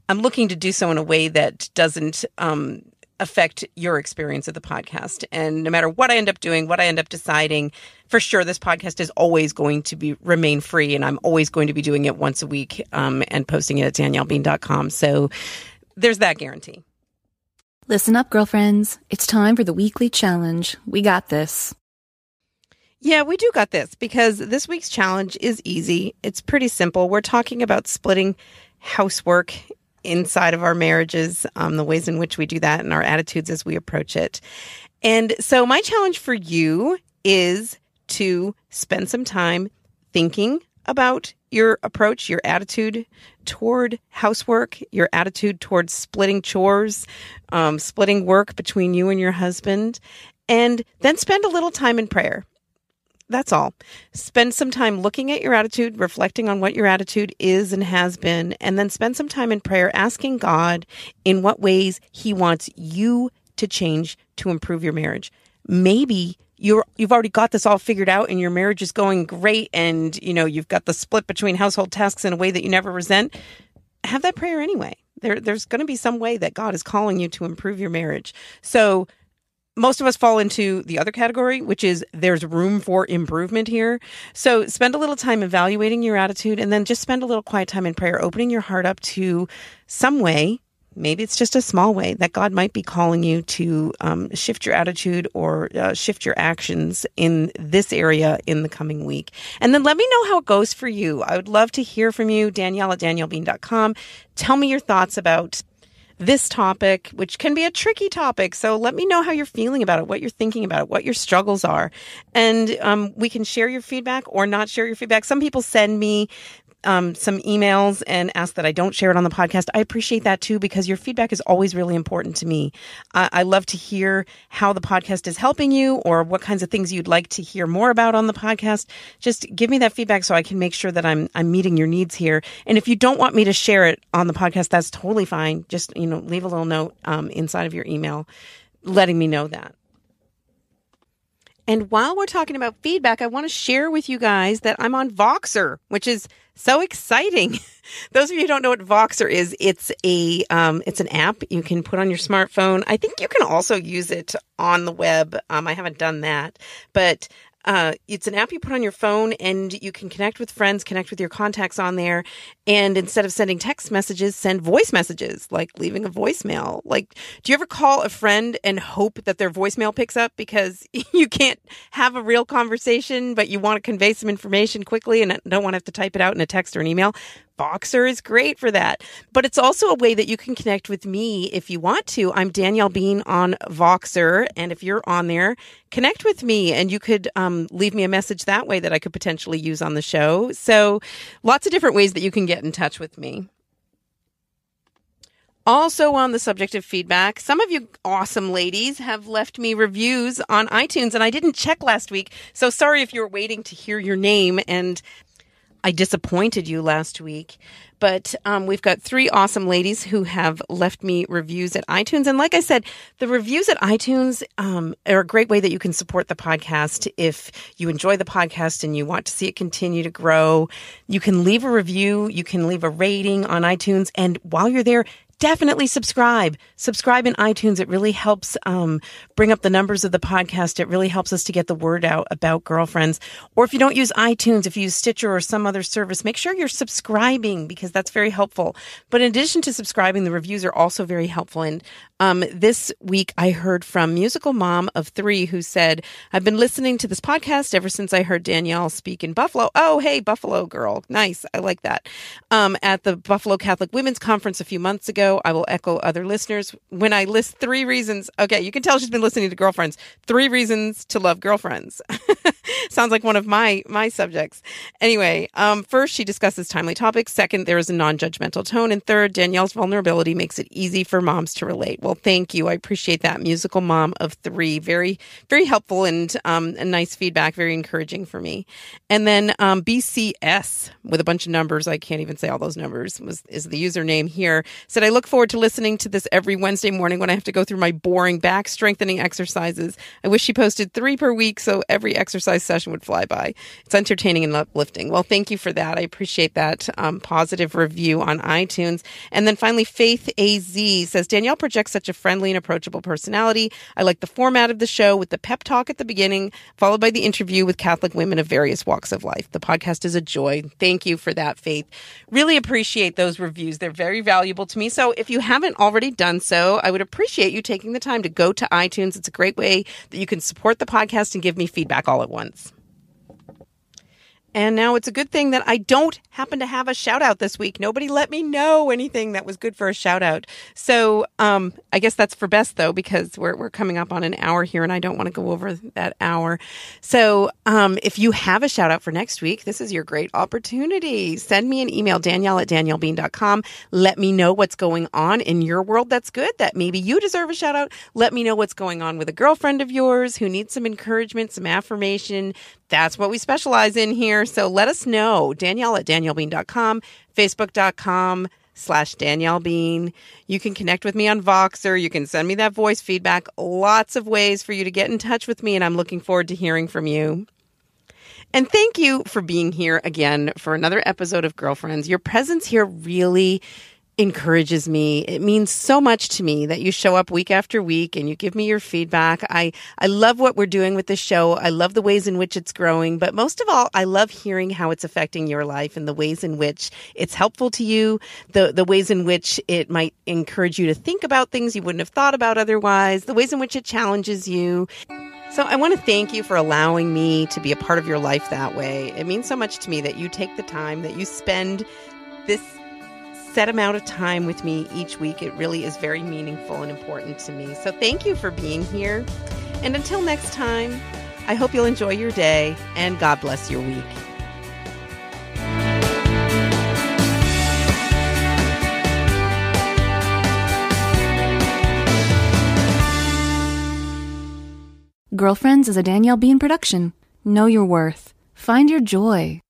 I'm looking to do so in a way that doesn't um, affect your experience of the podcast. And no matter what I end up doing, what I end up deciding, for sure, this podcast is always going to be remain free, and I'm always going to be doing it once a week um, and posting it at daniellebean.com. So there's that guarantee. Listen up, girlfriends. It's time for the weekly challenge. We got this. Yeah, we do got this because this week's challenge is easy. It's pretty simple. We're talking about splitting housework inside of our marriages, um, the ways in which we do that, and our attitudes as we approach it. And so, my challenge for you is to spend some time thinking about your approach, your attitude toward housework, your attitude towards splitting chores, um, splitting work between you and your husband, and then spend a little time in prayer. That's all. Spend some time looking at your attitude, reflecting on what your attitude is and has been, and then spend some time in prayer asking God in what ways He wants you to change to improve your marriage. Maybe you're you've already got this all figured out and your marriage is going great and you know you've got the split between household tasks in a way that you never resent. Have that prayer anyway. There there's going to be some way that God is calling you to improve your marriage. So most of us fall into the other category, which is there's room for improvement here. So spend a little time evaluating your attitude and then just spend a little quiet time in prayer, opening your heart up to some way. Maybe it's just a small way that God might be calling you to um, shift your attitude or uh, shift your actions in this area in the coming week. And then let me know how it goes for you. I would love to hear from you, Danielle at daniellebean.com. Tell me your thoughts about this topic, which can be a tricky topic. So let me know how you're feeling about it, what you're thinking about it, what your struggles are. And um, we can share your feedback or not share your feedback. Some people send me um, some emails and ask that I don't share it on the podcast. I appreciate that too because your feedback is always really important to me. I, I love to hear how the podcast is helping you or what kinds of things you'd like to hear more about on the podcast. Just give me that feedback so I can make sure that I'm I'm meeting your needs here. And if you don't want me to share it on the podcast, that's totally fine. Just you know, leave a little note um, inside of your email letting me know that. And while we're talking about feedback, I want to share with you guys that I'm on Voxer, which is so exciting. [LAUGHS] Those of you who don't know what Voxer is, it's a um, it's an app you can put on your smartphone. I think you can also use it on the web. Um, I haven't done that, but uh, it's an app you put on your phone and you can connect with friends, connect with your contacts on there. And instead of sending text messages, send voice messages, like leaving a voicemail. Like, do you ever call a friend and hope that their voicemail picks up because [LAUGHS] you can't have a real conversation, but you want to convey some information quickly and don't want to have to type it out in a text or an email? Voxer is great for that. But it's also a way that you can connect with me if you want to. I'm Danielle Bean on Voxer. And if you're on there, connect with me and you could um, leave me a message that way that I could potentially use on the show. So lots of different ways that you can get in touch with me. Also, on the subject of feedback, some of you awesome ladies have left me reviews on iTunes, and I didn't check last week. So sorry if you were waiting to hear your name and I disappointed you last week. But um, we've got three awesome ladies who have left me reviews at iTunes. And like I said, the reviews at iTunes um, are a great way that you can support the podcast. If you enjoy the podcast and you want to see it continue to grow, you can leave a review, you can leave a rating on iTunes. And while you're there, definitely subscribe. Subscribe in iTunes. It really helps um, bring up the numbers of the podcast. It really helps us to get the word out about girlfriends. Or if you don't use iTunes, if you use Stitcher or some other service, make sure you're subscribing because that's very helpful. But in addition to subscribing, the reviews are also very helpful. And um, this week, I heard from musical mom of three who said, "I've been listening to this podcast ever since I heard Danielle speak in Buffalo. Oh, hey, Buffalo girl, nice. I like that. Um, at the Buffalo Catholic Women's Conference a few months ago." I will echo other listeners when I list three reasons. Okay, you can tell she's been listening to girlfriends. Three reasons to love girlfriends. [LAUGHS] Sounds like one of my my subjects. Anyway, um, first she discusses timely topics. Second, there is a non-judgmental tone, and third, Danielle's vulnerability makes it easy for moms to relate. Well, thank you. I appreciate that. Musical mom of three, very very helpful and um, a nice feedback, very encouraging for me. And then um, BCS with a bunch of numbers. I can't even say all those numbers. Was is the username here? Said I look forward to listening to this every Wednesday morning when I have to go through my boring back strengthening exercises. I wish she posted three per week so every exercise session would fly by. It's entertaining and uplifting. Well, thank you for that. I appreciate that um, positive review on iTunes. And then finally, Faith AZ says Danielle projects such a friendly and approachable personality. I like the format of the show with the pep talk at the beginning, followed by the interview with Catholic women of various walks of life. The podcast is a joy. Thank you for that, Faith. Really appreciate those reviews. They're very valuable to me. So if you haven't already done so, I would appreciate you taking the time to go to iTunes. It's a great way that you can support the podcast and give me feedback all at once. And now it's a good thing that I don't happen to have a shout out this week. Nobody let me know anything that was good for a shout out. So um, I guess that's for best though, because we're, we're coming up on an hour here and I don't want to go over that hour. So um, if you have a shout out for next week, this is your great opportunity. Send me an email, Danielle at daniellebean.com. Let me know what's going on in your world that's good, that maybe you deserve a shout out. Let me know what's going on with a girlfriend of yours who needs some encouragement, some affirmation, that's what we specialize in here. So let us know. Danielle at daniellebean.com, facebook.com slash Danielle Bean. You can connect with me on Voxer. You can send me that voice feedback. Lots of ways for you to get in touch with me, and I'm looking forward to hearing from you. And thank you for being here again for another episode of Girlfriends. Your presence here really encourages me. It means so much to me that you show up week after week and you give me your feedback. I, I love what we're doing with the show. I love the ways in which it's growing, but most of all, I love hearing how it's affecting your life and the ways in which it's helpful to you, the, the ways in which it might encourage you to think about things you wouldn't have thought about otherwise, the ways in which it challenges you. So I want to thank you for allowing me to be a part of your life that way. It means so much to me that you take the time, that you spend this set amount of time with me each week. It really is very meaningful and important to me. So thank you for being here. And until next time, I hope you'll enjoy your day and God bless your week. Girlfriends is a Danielle Bean production. Know your worth. Find your joy.